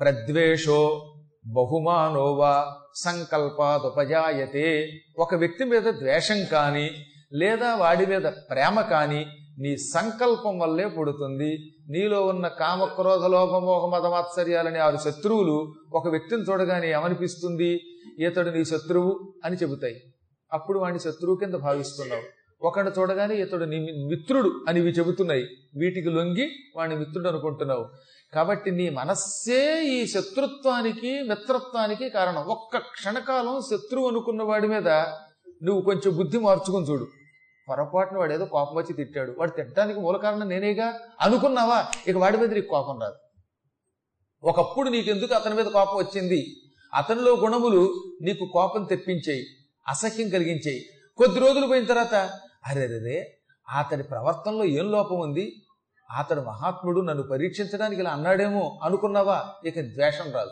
ప్రద్వేషో బహుమానోవా సంకల్పాదుపజాయతే. ఒక వ్యక్తి మీద ద్వేషం కానీ లేదా వాడి మీద ప్రేమ కానీ నీ సంకల్పం వల్లే పుడుతుంది. నీలో ఉన్న కామ క్రోధ లోభమోహ ఆరు శత్రువులు ఒక వ్యక్తిని చూడగానే ఏమనిపిస్తుంది? ఇతడు నీ శత్రువు అని చెబుతాయి. అప్పుడు వాడిని శత్రువు కింద భావిస్తున్నావు. ఒకడు చూడగానే ఇతడు నీ మిత్రుడు అని ఇవి చెబుతున్నాయి. వీటికి లొంగి వాడిని మిత్రుడు అనుకుంటున్నావు. కాబట్టి నీ మనస్సే ఈ శత్రుత్వానికి మిత్రత్వానికి కారణం. ఒక్క క్షణకాలం శత్రువు అనుకున్న వాడి మీద నువ్వు కొంచెం బుద్ధి మార్చుకుని చూడు. పొరపాటున వాడు ఏదో కోపం వచ్చి తిట్టాడు. వాడు తిట్టడానికి మూల కారణం నేనేగా? అనుకున్నావా? ఇక వాడి మీద నీకు కోపం రాదు. ఒకప్పుడు నీకెందుకు అతని మీద కోపం వచ్చింది? అతనిలో గుణములు నీకు కోపం తెప్పించేయి అసహ్యం కలిగించేయి. కొద్ది రోజులు పోయిన తర్వాత అరెరే అతడి ప్రవర్తనలో ఏం లోపం ఉంది? అతడు మహాత్ముడు నన్ను పరీక్షించడానికి ఇలా అన్నాడేమో అనుకున్నావా? ఇక ద్వేషం రాదు.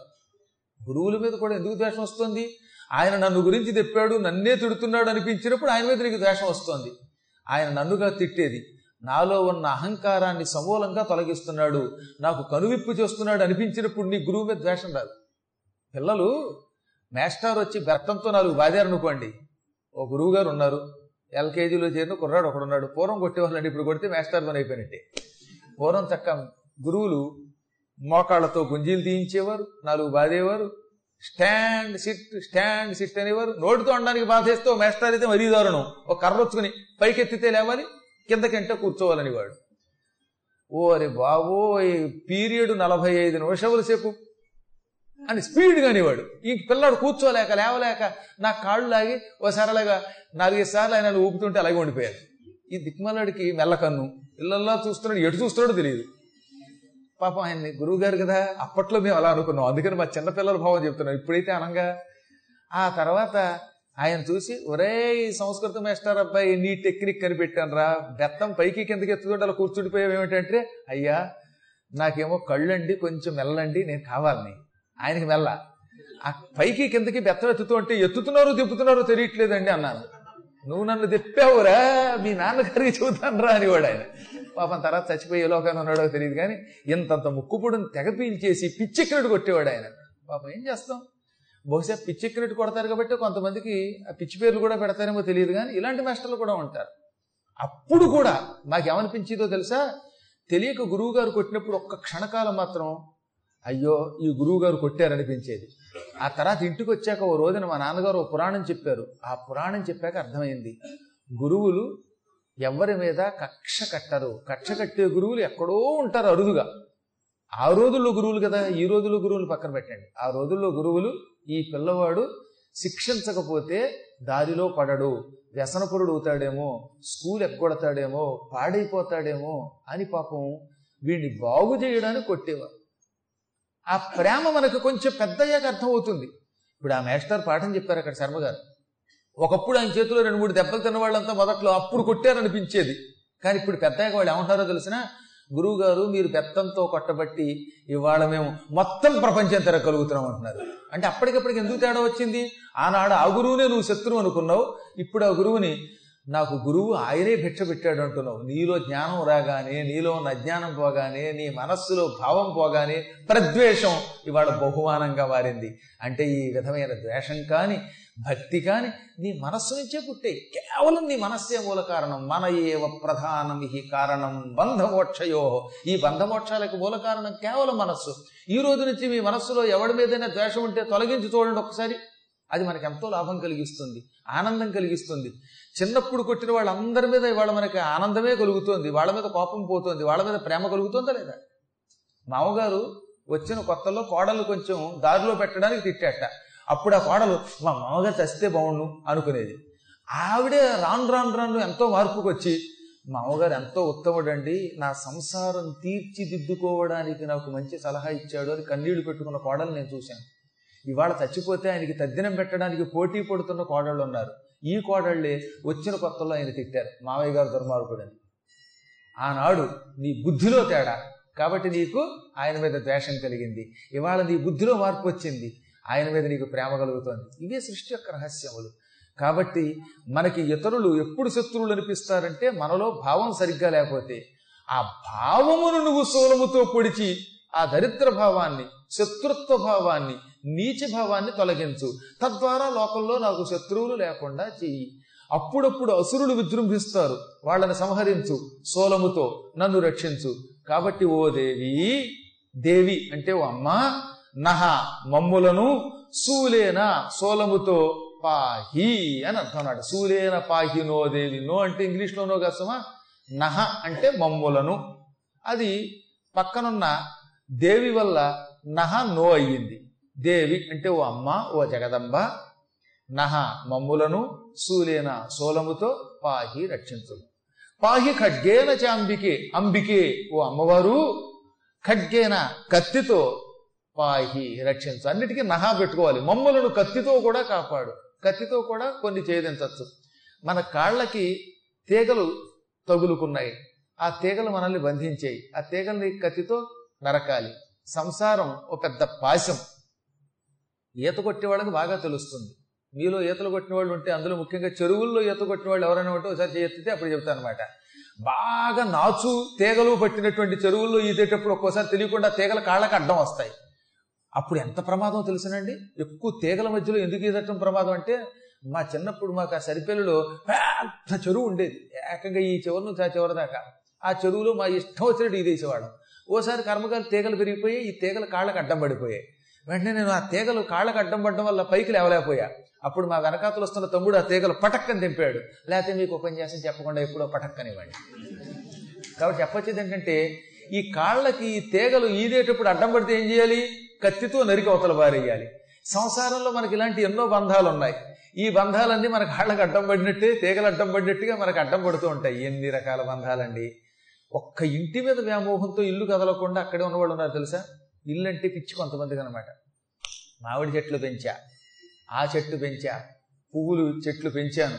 గురువుల మీద కూడా ఎందుకు ద్వేషం వస్తుంది? ఆయన నన్ను గురించి తెప్పాడు నన్నే తిడుతున్నాడు అనిపించినప్పుడు ఆయన మీద నీకు ద్వేషం వస్తుంది. ఆయన నన్నుగా తిట్టేది నాలో ఉన్న అహంకారాన్ని సమూలంగా తొలగిస్తున్నాడు నాకు కనువిప్పు చేస్తున్నాడు అనిపించినప్పుడు నీ గురువు మీద ద్వేషం రాదు. పిల్లలు మేస్టార్ వచ్చి బెత్తంతో నాలుగు బాధారనుకోండి ఓ గురువు గారు ఉన్నారు. ఎల్కేజీలో చేరిన కుర్రాడు ఒకడున్నాడు. పూర్వం కొట్టేవాళ్ళండి ఇప్పుడు కొడితే మేస్టర్ పని అయిపోయినట్టే. పూర్వం చక్క గురువులు మోకాళ్ళతో గుంజీలు తీయించేవారు నాలుగు బాధేవారు స్టాండ్ సిట్ స్టాండ్ సిట్ అనేవారు. నోటితో అనడానికి బాధేస్తే మేస్టర్ అయితే మరీ దారుణం. ఒక కర్ర వచ్చుకుని పైకెత్తితే లేవాలి కిందకెంట కూర్చోవాలని వాడు ఓరి బాబో ఈ పీరియడ్ నలభై ఐదు నిమిషముల సేపు. అని స్పీడ్ కానివాడు ఈ పిల్లాడు కూర్చోలేక లేవలేక నా కాళ్ళు లాగి ఓసారి అలాగా నాలుగైదు సార్లు ఆయన ఊపుతుంటే అలాగే ఉండిపోయారు ఈ దిక్మలాడికి మెల్లకన్ను పిల్లల్లా చూస్తున్నాడు ఎటు చూస్తున్నాడో తెలియదు. పాపం ఆయన్ని గురువు గారు కదా అప్పట్లో మేము అలా అనుకున్నాం. అందుకని మా చిన్నపిల్లల భావం చెప్తున్నాం. ఇప్పుడైతే అనంగా ఆ తర్వాత ఆయన చూసి ఒరే ఈ సంస్కృత మేస్టర్ అబ్బాయి నీ టెక్నిక్ కనిపెట్టాను రా. బెత్తం పైకి కిందకి ఎత్తుకుంటే అలా కూర్చుండిపోయావు ఏమిటంటే అయ్యా నాకేమో కళ్ళండి కొంచెం మెల్లండి నేను కావాలని. ఆయనకి మెల్ల. ఆ పైకి కిందకి బెత్తం ఎత్తుతూ అంటే ఎత్తుతున్నారో తిప్పుతున్నారో తెలియట్లేదండి అన్నాను. నువ్వు నన్ను తిప్పావురా మీ నాన్నగారికి చెబుతాను రా అనేవాడు ఆయన. పాపం తర్వాత చచ్చిపోయే లోకాన్ని ఉన్నాడో తెలియదు కానీ ఇంతంత ముక్కుపుడిని తెగపీల్చేసి పిచ్చెక్కినట్టు కొట్టేవాడు ఆయన. పాపం ఏం చేస్తాం? బహుశా పిచ్చెక్కినట్టు కొడతారు కాబట్టి కొంతమందికి ఆ పిచ్చి పేర్లు కూడా పెడతారేమో తెలియదు కానీ ఇలాంటి మాస్టర్లు కూడా ఉంటారు. అప్పుడు కూడా నాకు ఏమనిపించిందో తెలుసా? తెలియక గురువు గారు కొట్టినప్పుడు ఒక్క క్షణకాలం మాత్రం అయ్యో ఈ గురువు గారు కొట్టారనిపించేది. ఆ తర్వాత ఇంటికి వచ్చాక ఓ రోజున మా నాన్నగారు ఓ పురాణం చెప్పారు. ఆ పురాణం చెప్పాక అర్థమైంది. గురువులు ఎవరి మీద కక్ష కట్టరు. కక్ష కట్టే గురువులు ఎక్కడో ఉంటారు అరుదుగా. ఆ రోజుల్లో గురువులు కదా ఈ రోజుల్లో గురువులు పక్కన పెట్టండి. ఆ రోజుల్లో గురువులు ఈ పిల్లవాడు శిక్షించకపోతే దారిలో పడడు. వ్యసనపురుడు అవుతాడేమో స్కూల్ ఎక్కొడతాడేమో పాడైపోతాడేమో అని పాపం వీడిని బాగు చేయడానికి కొట్టేవారు. ఆ ప్రేమ మనకు కొంచెం పెద్దయ్యాక అర్థమవుతుంది. ఇప్పుడు ఆ మేస్టర్ పాఠం చెప్పారు అక్కడ శర్మ గారు. ఒకప్పుడు ఆయన చేతిలో రెండు మూడు దెబ్బలు తిన్న వాళ్ళంతా మొదట్లో అప్పుడు కొట్టారనిపించేది. కానీ ఇప్పుడు పెద్దయ్యాక వాళ్ళు ఏమంటారో తెలిసిన గురువు గారు మీరు పెత్తంతో కొట్టబట్టి ఇవాళ మేము మొత్తం ప్రపంచం తిరగలుగుతున్నాం అంటున్నారు. అంటే అప్పటికప్పటికి ఎందుకు తేడా వచ్చింది? ఆనాడు ఆ గురువునే నువ్వు శత్రువు అనుకున్నావు. ఇప్పుడు ఆ గురువుని నాకు గురువు ఆయనే భిక్ష పెట్టాడు అంటున్నావు. నీలో జ్ఞానం రాగానే నీలో ఉన్న అజ్ఞానం పోగానే నీ మనస్సులో భావం పోగానే ప్రద్వేషం ఇవాళ బహుమానంగా మారింది. అంటే ఈ విధమైన ద్వేషం కానీ భక్తి కానీ నీ మనస్సు నుంచే పుట్టాయి కేవలం నీ మనస్సే మూల కారణం. మన ఏవ ప్రధానం ఈ కారణం బంధమోక్షయో. ఈ బంధమోక్షాలకు మూల కారణం కేవలం మనస్సు. ఈ రోజు నుంచి మీ మనస్సులో ఎవడి మీదైనా ద్వేషం ఉంటే తొలగించి చూడండి ఒకసారి. అది మనకు ఎంతో లాభం కలిగిస్తుంది ఆనందం కలిగిస్తుంది. చిన్నప్పుడు కొట్టిన వాళ్ళందరి మీద ఇవాళ మనకి ఆనందమే కలుగుతోంది వాళ్ళ మీద కోపం పోతుంది వాళ్ళ మీద ప్రేమ కలుగుతుందా లేదా? మామగారు వచ్చిన కొత్తలో కోడలు కొంచెం దారిలో పెట్టడానికి తిట్టాట. అప్పుడు ఆ కోడలు మా మామగారు చస్తే బాగుండు అనుకునేది. ఆవిడే రాను రాను రాను ఎంతో మార్పుకు వచ్చి మామగారు ఎంతో ఉత్తముడండి నా సంసారం తీర్చిదిద్దుకోవడానికి నాకు మంచి సలహా ఇచ్చాడు అని కన్నీళ్ళు పెట్టుకున్న కోడలు నేను చూశాను. ఇవాళ చచ్చిపోతే ఆయనకి తద్దినం పెట్టడానికి పోటీ పడుతున్న కోడళ్ళు ఉన్నారు. ఈ కోడళ్ళే వచ్చిన కొత్తలో ఆయన తిట్టారు. మావయ్య గారు దుర్మార్గుడని ఆనాడు నీ బుద్ధిలో తేడా. కాబట్టి నీకు ఆయన మీద ద్వేషం కలిగింది. ఇవాళ నీ బుద్ధిలో మార్పు వచ్చింది. ఆయన మీద నీకు ప్రేమ కలుగుతోంది. ఇవే సృష్టి యొక్క రహస్యములు. కాబట్టి మనకి ఇతరులు ఎప్పుడు శత్రువులు అనిపిస్తారంటే మనలో భావం సరిగ్గా లేకపోతే ఆ భావమును నువ్వు సోలముతో పొడిచి ఆ దరిద్ర భావాన్ని శత్రుత్వ భావాన్ని నీచ భావాన్ని తొలగించు. తద్వారా లోకంలో నాకు శత్రువులు లేకుండా చెయ్యి అప్పుడప్పుడు అసురులు విజృంభిస్తారు. వాళ్ళని సంహరించు. సోలముతో నన్ను రక్షించు. కాబట్టి ఓ దేవి దేవి అంటే ఓ అమ్మ నహ మమ్ములను సూలేన సోలముతో పాహి అని అర్థం అన్నాడు సూలేన పాహి నో దేవి నో అంటే ఇంగ్లీష్లోనో కసమా నహ అంటే మమ్ములను. అది పక్కనున్న దేవి వల్ల నహ నో అయ్యింది. దేవి అంటే ఓ అమ్మ ఓ జగదంబ. నహ మమ్ములను సూలేన సోలముతో పాహి రక్షించు పాహి ఖడ్గేన చాంబికే అంబికే ఓ అమ్మవారు. ఖడ్గేన కత్తితో పాహి రక్షించు. అన్నిటికీ నహా పెట్టుకోవాలి. మమ్ములను కత్తితో కూడా కాపాడు. కత్తితో కూడా కొన్ని ఛేదించవచ్చు. మన కాళ్ళకి తీగలు తగులుకున్నాయి. ఆ తీగలు మనల్ని బంధించాయి. ఆ తీగల్ని కత్తితో నరకాలి. సంసారం ఒక పెద్ద పాశం. ఈత కొట్టే వాళ్ళకి బాగా తెలుస్తుంది. మీలో ఈతలు కొట్టిన వాళ్ళు ఉంటే అందులో ముఖ్యంగా చెరువుల్లో ఈత కొట్టిన వాళ్ళు ఎవరైనా ఉంటే ఒకసారి ఎత్తితే అప్పుడు చెప్తాను అనమాట బాగా నాచు తీగలు పట్టినటువంటి చెరువుల్లో ఈదేటప్పుడు ఒక్కోసారి తెలియకుండా తీగల కాళ్ళకు అడ్డం వస్తాయి. అప్పుడు ఎంత ప్రమాదం తెలుసునండి? ఎక్కువ తీగల మధ్యలో ఎందుకు ఈదటం ప్రమాదం అంటే మా చిన్నప్పుడు మాకు ఆ సరిపల్లిలో పెద్ద చెరువు ఉండేది. ఏకంగా ఈ చివరి నుంచి ఆ చివరి దాకా. ఆ చెరువులో మా ఇష్టం వచ్చినట్టు ఈదేసేవాడు ఓసారి కర్మకాలు తీగలు పెరిగిపోయి ఈ తీగలు కాళ్ళకు అడ్డం పడిపోయాయి. వెంటనే నేను ఆ తీగలు కాళ్ళకు అడ్డం పడడం వల్ల పైకి లేవలేకపోయా. అప్పుడు మా వెనకాతలు వస్తున్న తమ్ముడు ఆ తీగలు పటక్కని తెంపాడు లేకపోతే మీకు ఉపన్యాసం చెప్పకుండా ఎప్పుడో పటక్కనివ్వండి. కాబట్టి చెప్పొచ్చేది ఏంటంటే ఈ కాళ్ళకి ఈ తీగలు ఈదేటప్పుడు అడ్డం పడితే ఏం చేయాలి? కత్తితో నరికి అవతల బారేయాలి సంసారంలో మనకి ఇలాంటి ఎన్నో బంధాలు ఉన్నాయి. ఈ బంధాలన్నీ మనకు కాళ్ళకు అడ్డం పడినట్టే తీగలు అడ్డం పడినట్టుగా మనకు అడ్డం పడుతూ ఉంటాయి. ఎన్ని రకాల బంధాలండి. ఒక్క ఇంటి మీద వ్యామోహంతో ఇల్లు కదలకుండా అక్కడే ఉన్నవాళ్ళు ఉన్నారు తెలుసా? ఇల్లు అంటే పిచ్చి కొంతమందికి అనమాట మామిడి చెట్లు పెంచా ఆ చెట్టు పెంచా పువ్వులు చెట్లు పెంచాను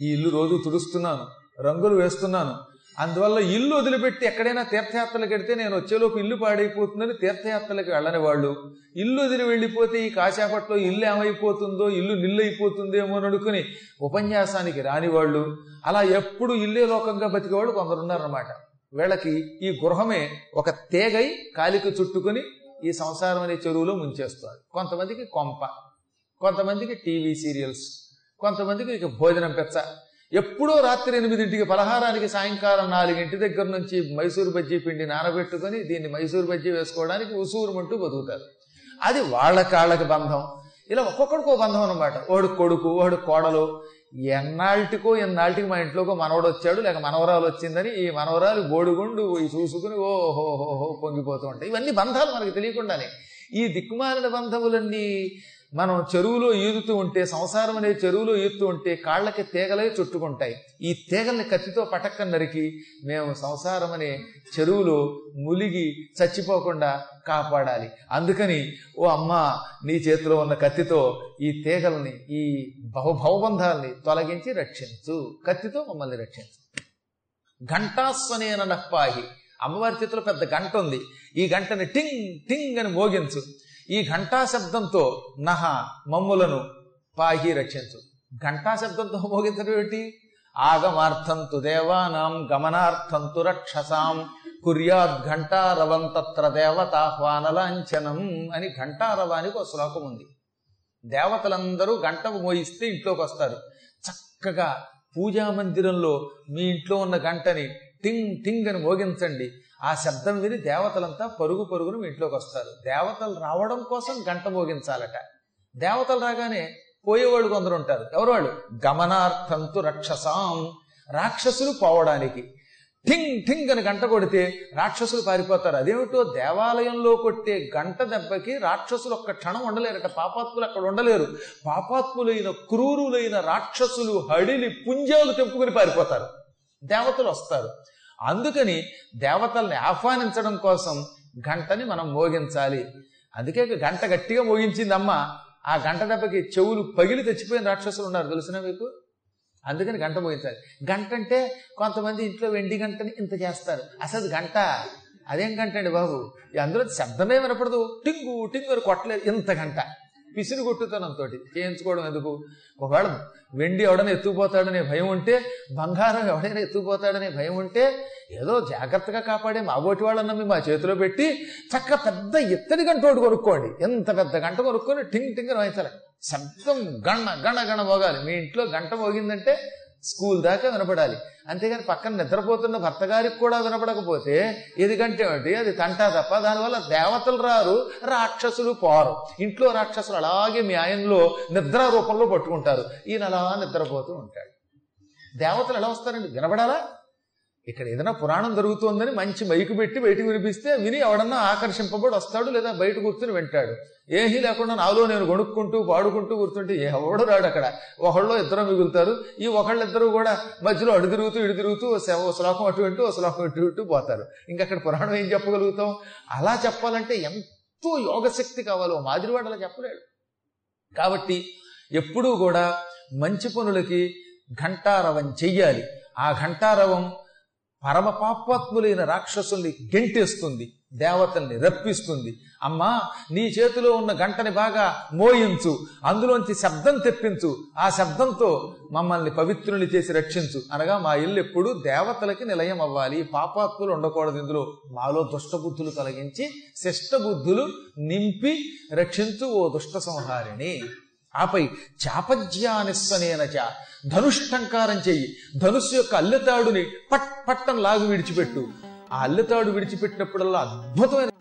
ఈ ఇల్లు రోజు తుడుస్తున్నాను రంగులు వేస్తున్నాను. అందువల్ల ఇల్లు వదిలిపెట్టి ఎక్కడైనా తీర్థయాత్రలకు వెడితే నేను వచ్చేలోపు ఇల్లు పాడైపోతుందని తీర్థయాత్రలకు వెళ్ళని వాళ్ళు ఇల్లు వదిలి వెళ్ళిపోతే ఈ కాశాపట్లో ఇల్లు ఏమైపోతుందో ఇల్లు నిల్లైపోతుందేమో అయిపోతుందేమో అని అనుకుని ఉపన్యాసానికి రాని వాళ్ళు అలా ఎప్పుడు ఇల్లే లోకంగా బతికేవాళ్ళు కొందరున్నారన్నమాట. వీళ్ళకి ఈ గృహమే ఒక తేగై కాలికి చుట్టుకుని ఈ సంసారం అనే చెరువులో ముంచేస్తారు. కొంతమందికి కొంప కొంతమందికి టీవీ సీరియల్స్ కొంతమందికి ఇక భోజనం పెచ్చ. ఎప్పుడో రాత్రి ఎనిమిదింటికి పలహారానికి సాయంకాలం నాలుగింటి దగ్గర నుంచి మైసూరు బజ్జీ పిండి నానబెట్టుకొని దీన్ని మైసూరు బజ్జీ వేసుకోవడానికి ఉసూరుమంటూ బతుకుతారు. అది వాళ్ళ కాళ్ళకి బంధం. ఇలా ఒక్కొక్కడికో బంధం అనమాట వాడు కొడుకు వాడు కోడలు ఎన్నాళ్ళటికో ఎన్నాళ్ళకి మా ఇంట్లోకో మనవడు వచ్చాడు లేక మనవరాలు వచ్చిందని ఈ మనవరాలు గోడుగుండు చూసుకుని ఓహోహోహో పొంగిపోతూ ఉంటాయి. ఇవన్నీ బంధాలు మనకు తెలియకుండానే. ఈ దిక్కుమాలిన బంధములన్నీ మనం చెరువులో ఈదుతూ ఉంటే సంసారం అనే చెరువులో ఈదుతూ ఉంటే కాళ్ళకి తీగలే చుట్టుకుంటాయి. ఈ తీగల్ని కత్తితో పటక్కన నరికి మేము సంసారం అనే చెరువులో ములిగి చచ్చిపోకుండా కాపాడాలి. అందుకని ఓ అమ్మ నీ చేతిలో ఉన్న కత్తితో ఈ తీగల్ని ఈ భవబంధాల్ని తొలగించి రక్షించు. కత్తితో మమ్మల్ని రక్షించు. ఘంటాస్వనేన నప్పాహి అమ్మవారి చేతిలో పెద్ద గంట ఉంది. ఈ గంటని టింగ్ టింగ్ అని మోగించు. ఈ ఘంటా శబ్దంతో నహ మమ్ములను పాహి రక్షించు. ఘంటా శబ్దంతో మోగించడం ఏమిటి? ఆగమార్థంతు దేవానాం గమనార్థంతు రక్షసాం కుర్యాద్ ఘంటారవం తత్ర దేవతాహ్వానలాంఛనం అని ఘంటారవానికి ఒక శ్లోకం ఉంది. దేవతలందరూ గంట మోయిస్తే ఇంట్లోకి వస్తారు. చక్కగా పూజా మందిరంలో మీ ఇంట్లో ఉన్న గంటని టింగ్ టింగ్ అని మోగించండి. ఆ శబ్దం విని దేవతలంతా పరుగు పరుగును ఇంట్లోకి వస్తారు. దేవతలు రావడం కోసం గంట మోగించాలట. దేవతలు రాగానే పోయేవాళ్ళు కొందరు ఉంటారు. ఎవరు వాళ్ళు గమనార్థంతు రక్షసాం. రాక్షసులు పోవడానికి. ఠింగ్ ఠింగ్ అని గంట కొడితే రాక్షసులు పారిపోతారు. అదేమిటో దేవాలయంలో కొట్టే గంట దెబ్బకి రాక్షసులు ఒక్క క్షణం ఉండలేరట. పాపాత్ములు అక్కడ ఉండలేరు. పాపాత్ములైన క్రూరులైన రాక్షసులు హడిలి పుంజాలు తెంపుకుని పారిపోతారు. దేవతలు వస్తారు. అందుకని దేవతల్ని ఆహ్వానించడం కోసం గంటని మనం మోగించాలి. అందుకే గంట గట్టిగా మోగించింది అమ్మ ఆ గంట దెబ్బకి చెవులు పగిలి తెచ్చిపోయిన రాక్షసులు ఉన్నారు. తెలిసిన మీకు? అందుకని గంట మోగించాలి. గంట అంటే కొంతమంది ఇంట్లో వెండి గంటని ఇంత చేస్తారు. అసలు గంట? అదేం గంట అండి బాబు? అందులో శబ్దమే వినపడదు. టింగు టింగు అని కొట్టలేదు. ఇంత గంట. పిసిని కొట్టుతనంతో చేయించుకోవడం ఎందుకు? ఒకవేళ వెండి ఎవడైనా ఎత్తుకుపోతాడనే భయం ఉంటే బంగారం ఎవడైనా ఎత్తుకుపోతాడనే భయం ఉంటే ఏదో జాగ్రత్తగా కాపాడే మా ఓటి వాళ్ళని మా చేతిలో పెట్టి చక్క పెద్ద ఎత్తడి గంట ఒకటి కొనుక్కోండి. ఎంత పెద్ద గంట కొనుక్కొని టింగ్ టింగ్ వాయించాలి. శబ్దం గణ గణ గణ మోగాలి. మీ ఇంట్లో గంట మోగిందంటే స్కూల్ దాకా వినపడాలి. అంతేగాని పక్కన నిద్రపోతున్న భర్త గారికి కూడా వినపడకపోతే ఎందుకంటే గంటే అది తంటా తప్ప. దానివల్ల దేవతలు రారు రాక్షసులు పోరు. ఇంట్లో రాక్షసులు అలాగే న్యాయంలో నిద్ర రూపంలో పట్టుకుంటారు. ఈయన అలా నిద్రపోతూ ఉంటాడు. దేవతలు ఎలా వస్తారండి? వినపడాలా? ఇక్కడ ఏదైనా పురాణం జరుగుతోందని మంచి మైకు పెట్టి బయటకు వినిపిస్తే విని ఎవడన్నా ఆకర్షింపబడి వస్తాడు లేదా బయట కూర్చుని వింటాడు. ఏమీ లేకుండా నాలో నేను కొనుక్కుంటూ పాడుకుంటూ కూర్చుంటే ఎవడు రాడు అక్కడ? ఒకళ్ళు ఇద్దరు మిగులుతారు. ఈ ఒకళ్ళిద్దరూ కూడా మధ్యలో అడు తిరుగుతూ ఇడు తిరుగుతూ ఓ శ్లోకం అటు వింటూ ఓ శ్లోకం ఇటు వింటూ పోతారు. ఇంకక్కడ అక్కడ పురాణం ఏం చెప్పగలుగుతాం? అలా చెప్పాలంటే ఎంతో యోగశక్తి కావాలి. ఓ మాదిరివాడు అలా చెప్పలేడు. కాబట్టి ఎప్పుడూ కూడా మంచి పనులకి ఘంటారవం చెయ్యాలి. ఆ ఘంటారవం పరమ పాపాత్ములైన రాక్షసుల్ని గెంటేస్తుంది దేవతల్ని రప్పిస్తుంది. అమ్మా నీ చేతిలో ఉన్న గంటని బాగా మోయించు అందులోంచి శబ్దం తెప్పించు ఆ శబ్దంతో మమ్మల్ని పవిత్రుని చేసి రక్షించు. అనగా మా ఇల్లు ఎప్పుడు దేవతలకి నిలయం అవ్వాలి పాపాత్ములు ఉండకూడదు. ఇందులో మాలో దుష్టబుద్ధులు తొలగించి శిష్టబుద్ధులు నింపి రక్షించు ఓ దుష్ట సంహారిణి. ఆపై చాపజ్యానిస్సనేనచ ధనుష్టంకారం చెయ్యి. ధనుస్సు యొక్క అల్లెతాడుని పట్ పట్టం లాగు విడిచిపెట్టు. ఆ అల్లెతాడు విడిచిపెట్టినప్పుడల్లా అద్భుతమైన